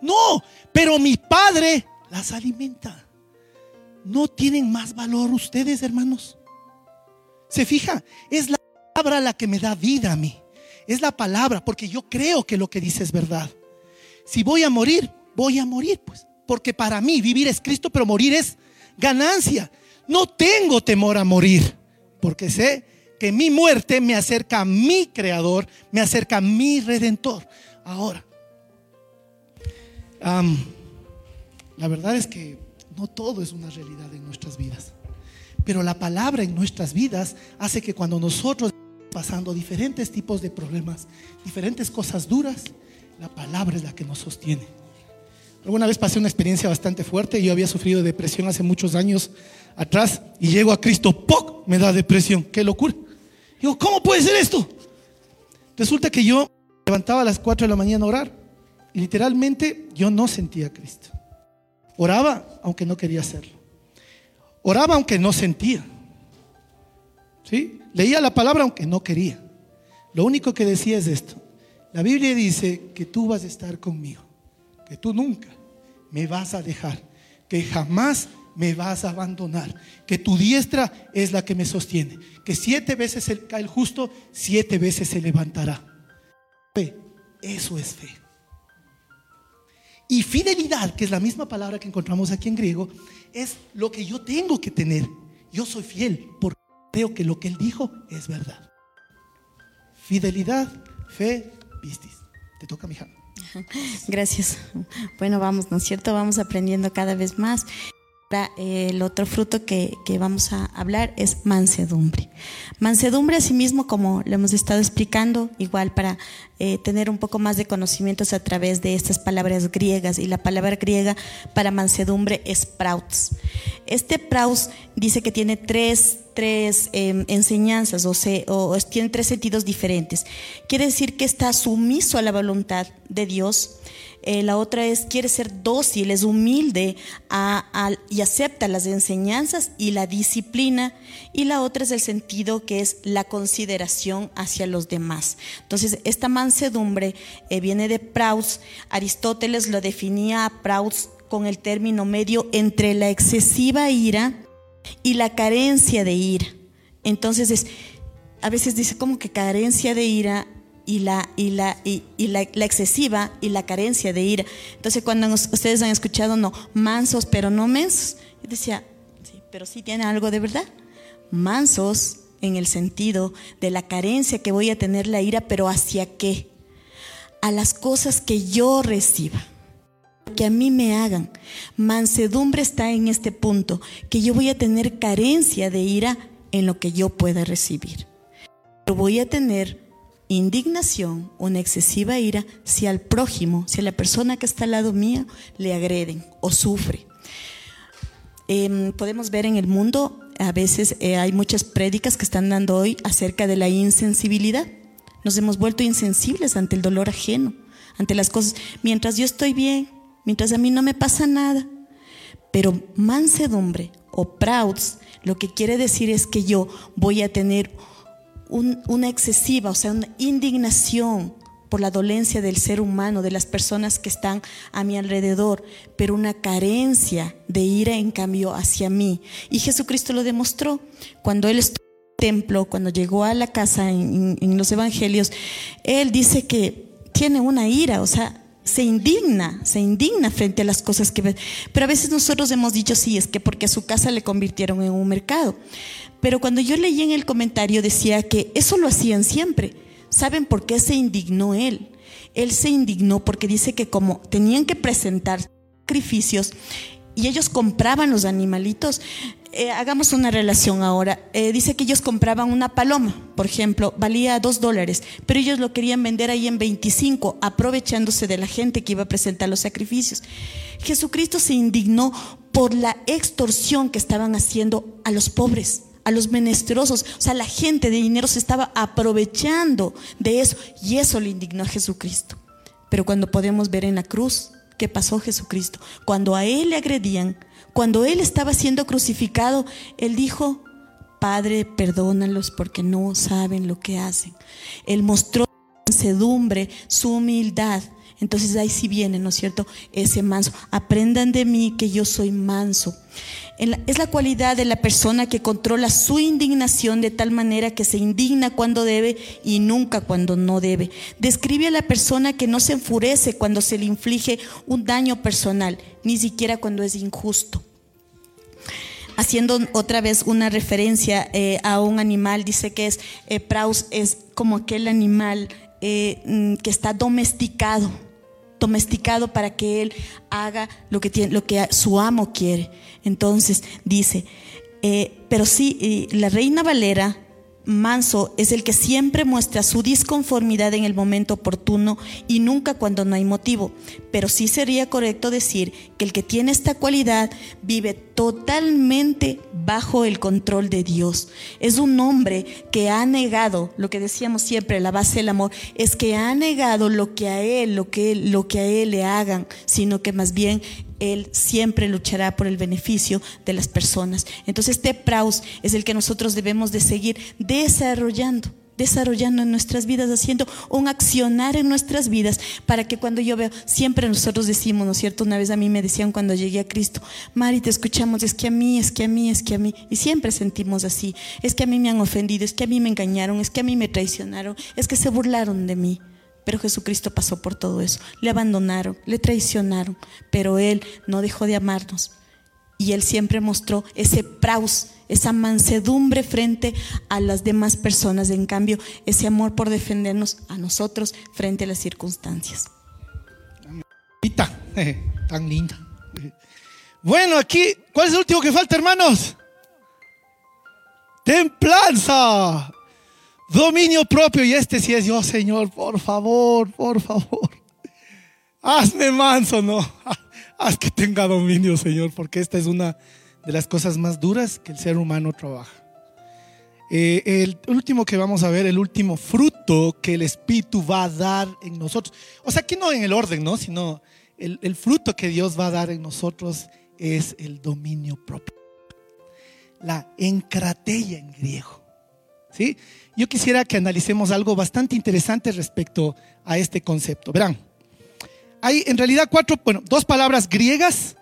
No, pero mi Padre las alimenta. ¿No tienen más valor ustedes, hermanos? ¿Se fija? Es la palabra la que me da vida a mí. Es la palabra, porque yo creo que lo que dice es verdad. Si voy a morir, voy a morir, pues. Porque para mí vivir es Cristo, pero morir es ganancia. No tengo temor a morir, porque sé que mi muerte me acerca a mi Creador, me acerca a mi Redentor. Ahora, la verdad es que no todo es una realidad en nuestras vidas. Pero la palabra en nuestras vidas hace que cuando nosotros pasando diferentes tipos de problemas, diferentes cosas duras, la palabra es la que nos sostiene. Alguna vez pasé una experiencia bastante fuerte. Yo había sufrido depresión hace muchos años atrás y llego a Cristo, ¡poc! Me da depresión. ¡Qué locura! Digo, ¿cómo puede ser esto? Resulta que yo levantaba a las 4 de la mañana a orar literalmente yo no sentía a Cristo. Oraba aunque no quería hacerlo. Oraba aunque no sentía. ¿Sí? Leía la palabra aunque no quería. Lo único que decía es esto. La Biblia dice que tú vas a estar conmigo, que tú nunca me vas a dejar, que jamás me vas a abandonar, que tu diestra es la que me sostiene, que siete veces cae el justo, siete veces se levantará. Fe, eso es fe. Y fidelidad, que es la misma palabra que encontramos aquí en griego, es lo que yo tengo que tener. Yo soy fiel porque creo que lo que él dijo es verdad. Fidelidad, fe, pistis. Te toca, mija. Gracias. Bueno, vamos, ¿no es cierto? Vamos aprendiendo cada vez más. El otro fruto que, vamos a hablar es mansedumbre. Mansedumbre, asimismo, como le hemos estado explicando, igual para eh, tener un poco más de conocimientos a través de estas palabras griegas. Y la palabra griega para mansedumbre es praus. Este praus dice que tiene tres, tres em, enseñanzas o, o tiene tres sentidos diferentes. Quiere decir que está sumiso a la voluntad de Dios eh, la otra es quiere ser dócil, es humilde y acepta las enseñanzas y la disciplina. Y la otra es el sentido que es la consideración hacia los demás. Entonces, esta mansedumbre eh, viene de Praus. Aristóteles lo definía a Praus con el término medio entre la excesiva ira y la carencia de ira. Entonces, es, a veces dice como que carencia de ira y la, y la, y, la, excesiva y la carencia de ira. Entonces, cuando ustedes han escuchado, no, mansos pero no mensos, yo decía, sí, pero sí tiene algo de verdad. Mansos en el sentido de la carencia que voy a tener la ira, pero ¿hacia qué? A las cosas que yo reciba, que a mí me hagan. Mansedumbre está en este punto, que yo voy a tener carencia de ira en lo que yo pueda recibir. Pero voy a tener indignación, una excesiva ira, si al prójimo, si a la persona que está al lado mío le agreden o sufre. Em, podemos ver en el mundo, a veces eh, hay muchas prédicas que están dando hoy acerca de la insensibilidad. Nos hemos vuelto insensibles ante el dolor ajeno, ante las cosas. Mientras yo estoy bien, mientras a mí no me pasa nada. Pero mansedumbre o prouds, lo que quiere decir es que yo voy a tener una excesiva, o sea, una indignación por la dolencia del ser humano, de las personas que están a mi alrededor, pero una carencia de ira en cambio hacia mí. Y Jesucristo lo demostró cuando Él estuvo en el templo, cuando llegó a la casa en, en los evangelios, Él dice que tiene una ira, o sea, se indigna, se indigna frente a las cosas que ve. Pero a veces nosotros hemos dicho, sí, es que porque a su casa le convirtieron en un mercado. Pero cuando yo leí en el comentario decía que eso lo hacían siempre. ¿Saben por qué se indignó él? Él se indignó porque dice que como tenían que presentar sacrificios y ellos compraban los animalitos, eh, hagamos una relación ahora. Eh, dice que ellos compraban una paloma, por ejemplo, valía dos dólares, pero ellos lo querían vender ahí en 25, aprovechándose de la gente que iba a presentar los sacrificios. Jesucristo se indignó por la extorsión que estaban haciendo a los pobres a los menesterosos. O sea, la gente de dinero se estaba aprovechando de eso y eso le indignó a Jesucristo. Pero cuando podemos ver en la cruz qué pasó Jesucristo, cuando a él le agredían, cuando él estaba siendo crucificado, él dijo, Padre, perdónalos porque no saben lo que hacen. Él mostró su mansedumbre, su humildad. Entonces ahí sí viene, ¿no es cierto? Ese manso. Aprendan de mí que yo soy manso es la cualidad de la persona que controla su indignación de tal manera que se indigna cuando debe y nunca cuando no debe. Describe a la persona que no se enfurece cuando se le inflige un daño personal, ni siquiera cuando es injusto. Haciendo otra vez una referencia eh, a un animal, dice que es, eh, Praus es como aquel animal eh, mm, que está domesticado domesticado para que él haga lo que, tiene, lo que su amo quiere. Entonces dice, eh, pero sí, la reina Valera manso es el que siempre muestra su disconformidad en el momento oportuno y nunca cuando no hay motivo. Pero sí sería correcto decir que el que tiene esta cualidad vive totalmente bajo el control de Dios. Es un hombre que ha negado, lo que decíamos siempre, la base del amor, es que ha negado lo que a él, lo que, lo que a él le hagan, sino que más bien él siempre luchará por el beneficio de las personas. Entonces este praus es el que nosotros debemos de seguir desarrollando desarrollando en nuestras vidas, haciendo un accionar en nuestras vidas, para que cuando yo veo, siempre nosotros decimos, ¿no es cierto? Una vez a mí me decían cuando llegué a Cristo, Mari, te escuchamos, es que a mí, es que a mí, es que a mí, y siempre sentimos así, es que a mí me han ofendido, es que a mí me engañaron, es que a mí me traicionaron, es que se burlaron de mí. Pero Jesucristo pasó por todo eso. Le abandonaron, le traicionaron, pero Él no dejó de amarnos. Y Él siempre mostró ese praus, esa mansedumbre frente a las demás personas. En cambio, ese amor por defendernos a nosotros frente a las circunstancias. Tan linda. Bueno, aquí, ¿cuál es el último que falta, hermanos? Templanza. Dominio propio, y este sí es yo, Señor, por favor, por favor. Hazme manso, no. Haz que tenga dominio, Señor, porque esta es una de las cosas más duras que el ser humano trabaja. Eh, el último que vamos a ver, el último fruto que el Espíritu va a dar en nosotros. O sea, aquí no en el orden, ¿no? Sino el, el fruto que Dios va a dar en nosotros es el dominio propio. La encratella en griego. ¿Sí? yo quisiera que analicemos algo bastante interesante respecto a este concepto. Verán, hay en realidad cuatro, bueno, dos palabras griegas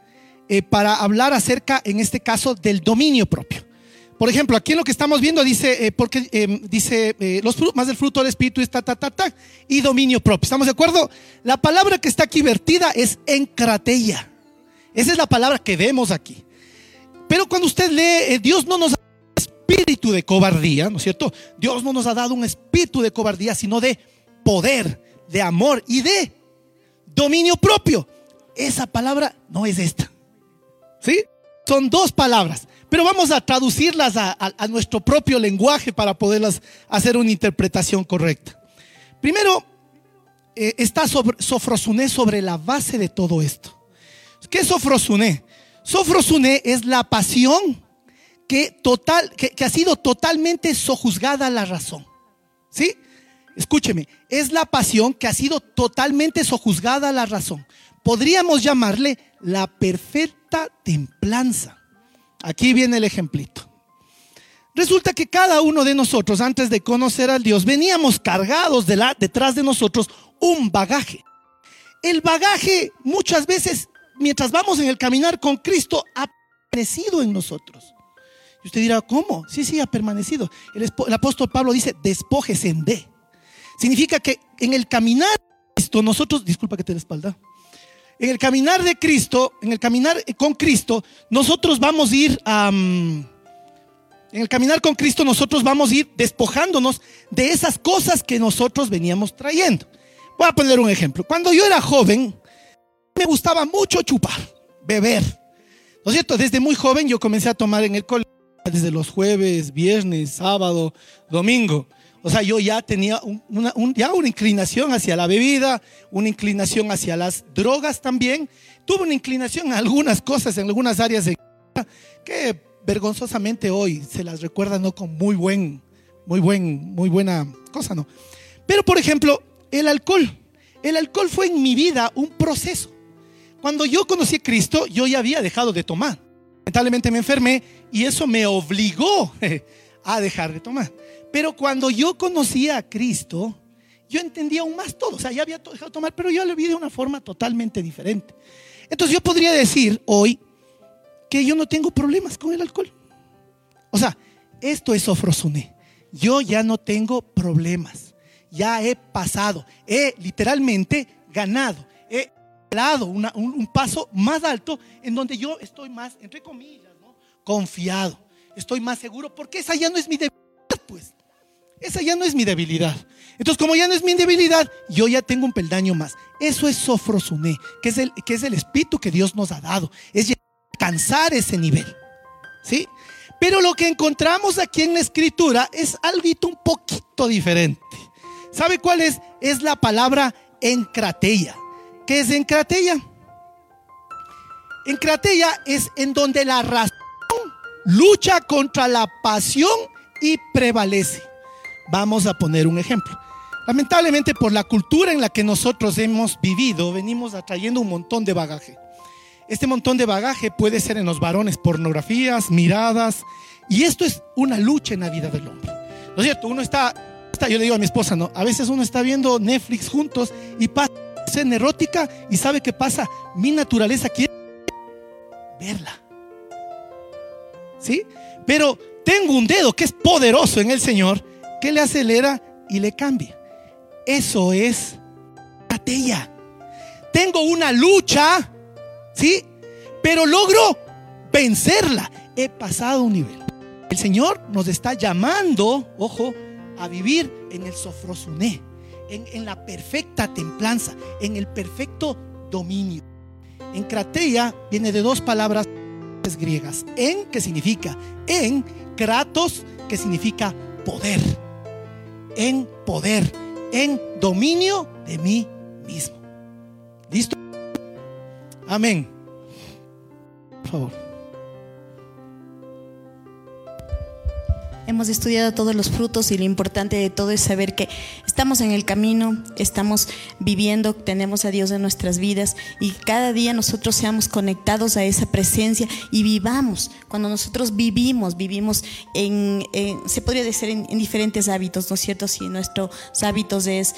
eh, para hablar acerca, en este caso, del dominio propio. Por ejemplo, aquí en lo que estamos viendo dice, eh, porque em, dice eh, más del fruto del espíritu es ta, ta, ta, ta, y dominio propio. ¿Estamos de acuerdo? La palabra que está aquí vertida es encratella. Esa es la palabra que vemos aquí. Pero cuando usted lee, Dios no nos da espíritu espíritu de cobardía, ¿no es cierto? Dios no nos ha dado un espíritu de cobardía, sino de poder, de amor y de dominio propio. Esa palabra no es esta. ¿Sí? Son dos palabras, pero vamos a traducirlas a, nuestro propio lenguaje para poderlas hacer una interpretación correcta. Primero, eh, está sobre, Sofrosuné sobre la base de todo esto. ¿Qué es Sofrosuné? Sofrosuné es la pasión que, total, que, ha sido totalmente sojuzgada la razón. ¿Sí? Escúcheme, es la pasión que ha sido totalmente sojuzgada a la razón. Podríamos llamarle la perfecta templanza. Aquí viene el ejemplito. Resulta que cada uno de nosotros, antes de conocer al Dios, veníamos cargados de la, detrás de nosotros un bagaje. El bagaje muchas veces, mientras vamos en el caminar con Cristo, ha permanecido en nosotros. Y usted dirá, ¿cómo? Sí, sí, ha permanecido. El, apóstol Pablo dice, despójese de. Significa que en el caminar de Cristo, nosotros, disculpa que te la espalda, en el caminar de Cristo, en el caminar con Cristo, nosotros vamos a ir a... en el caminar con Cristo nosotros vamos a ir despojándonos de esas cosas que nosotros veníamos trayendo. Voy a poner un ejemplo. Cuando yo era joven, me gustaba mucho chupar, beber. ¿No cierto? Desde muy joven yo comencé a tomar en el colegio, desde los jueves, viernes, sábado, domingo. O sea, yo ya tenía una, ya una inclinación hacia la bebida, una inclinación hacia las drogas también. Tuve una inclinación a algunas cosas en algunas áreas de que vergonzosamente hoy se las recuerda no con muy buen, muy buen, muy buena cosa, ¿no? Pero por ejemplo, el alcohol. El alcohol fue en mi vida un proceso. Cuando yo conocí a Cristo, yo ya había dejado de tomar. Lamentablemente me enfermé y eso me obligó a dejar de tomar. Pero cuando yo conocía a Cristo, yo entendía aún más todo. O sea, ya había dejado de tomar, pero yo lo vi de una forma totalmente diferente. Entonces yo podría decir hoy que yo no tengo problemas con el alcohol. O sea, esto es sofrosuné. Yo ya no tengo problemas. Ya he pasado. He literalmente ganado. He dado un, paso más alto en donde yo estoy más, entre comillas, confiado estoy más seguro, porque esa ya no es mi debilidad. Esa ya no es mi debilidad. Entonces, como ya no es mi debilidad, yo ya tengo un peldaño más. Eso es sofrosuné, que es el, que es el espíritu que Dios nos ha dado. Es alcanzar ese nivel. ¿Sí? Pero lo que encontramos aquí en la escritura es algo un poquito diferente. ¿Sabe cuál es? Es la palabra encratella. ¿Qué es encratella? Encratella es en donde la razón lucha contra la pasión y prevalece. Vamos a poner un ejemplo. Lamentablemente por la cultura en la que nosotros hemos vivido, venimos atrayendo un montón de bagaje. Este montón de bagaje puede ser en los varones pornografías, miradas, y esto es una lucha en la vida del hombre. ¿No es cierto? Uno está, está yo le digo a mi esposa, no, a veces uno está viendo Netflix juntos y pasa escena erótica y sabe qué pasa. Mi naturaleza quiere verla. ¿sí? Pero tengo un dedo que es poderoso en el Señor, que le acelera y le cambia. Eso es estrategia. Tengo una lucha, ¿sí? Pero logro vencerla. He pasado un nivel. El Señor nos está llamando, ojo, a vivir en el sofrosuné, en, la perfecta templanza, en el perfecto dominio. En Cratea viene de dos palabras griegas. En, que significa en, kratos, que significa poder. En poder, en dominio de mí mismo. ¿Listo? Amén. Por favor. Hemos estudiado todos los frutos y lo importante de todo es saber que estamos en el camino, estamos viviendo, tenemos a Dios en nuestras vidas y cada día nosotros seamos conectados a esa presencia y vivamos. Cuando nosotros vivimos, vivimos en, se podría decir en, diferentes hábitos, ¿no es cierto? Si nuestros hábitos es...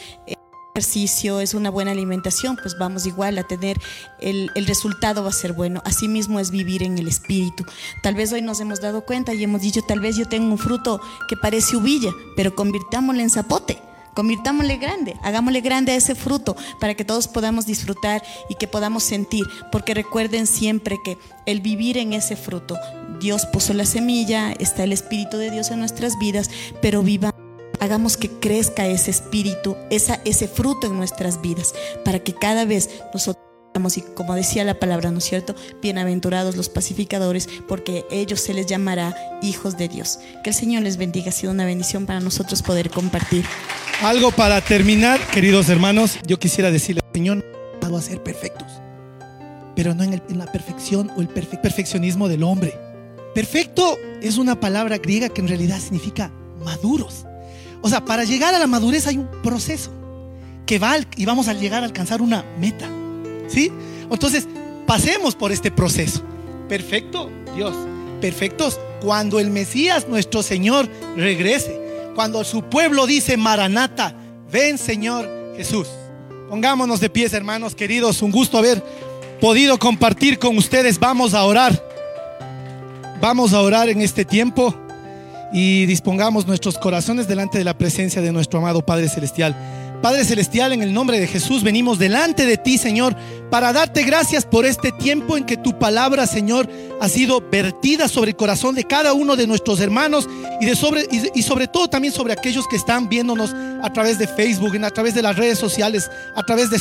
ejercicio, es una buena alimentación, pues vamos igual a tener, el, el, resultado va a ser bueno. Asimismo es vivir en el espíritu. Tal vez hoy nos hemos dado cuenta y hemos dicho, tal vez yo tengo un fruto que parece uvilla, pero convirtámoslo en zapote convirtámosle grande, hagámosle grande a ese fruto para que todos podamos disfrutar y que podamos sentir, porque recuerden siempre que el vivir en ese fruto, Dios puso la semilla, está el Espíritu de Dios en nuestras vidas, pero viva hagamos que crezca ese espíritu, esa, ese fruto en nuestras vidas, para que cada vez nosotros y como decía la palabra, ¿no es cierto? Bienaventurados los pacificadores, porque ellos se les llamará hijos de Dios. Que el Señor les bendiga, ha sido una bendición para nosotros poder compartir. Algo para terminar, queridos hermanos, yo quisiera decirle, Señor, a ser perfectos, pero no en, la perfección o el perfeccionismo del hombre. Perfecto es una palabra griega que en realidad significa maduros. O sea, para llegar a la madurez hay un proceso que va y vamos a llegar a alcanzar una meta. ¿Sí? Entonces, pasemos por este proceso. Perfecto, Dios. Perfectos cuando el Mesías, nuestro Señor, regrese. Cuando su pueblo dice, Maranata, ven Señor Jesús. Pongámonos de pies, hermanos queridos. Un gusto haber podido compartir con ustedes. Vamos a orar. Vamos a orar en este tiempo y dispongamos nuestros corazones delante de la presencia de nuestro amado Padre Celestial. Padre Celestial, en el nombre de Jesús venimos delante de ti, Señor, para darte gracias por este tiempo en que tu palabra, Señor, ha sido vertida sobre el corazón de cada uno de nuestros hermanos y, de sobre, y, sobre todo también sobre aquellos que están viéndonos a través de Facebook, a través de las redes sociales, a través de.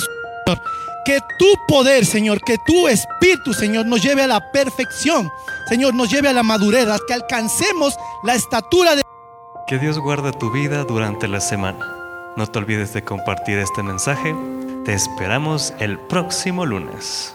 Que tu poder, Señor, que tu espíritu, Señor, nos lleve a la perfección, Señor, nos lleve a la madurez, que alcancemos la estatura de... Que Dios guarde tu vida durante la semana. No te olvides de compartir este mensaje. Te esperamos el próximo lunes.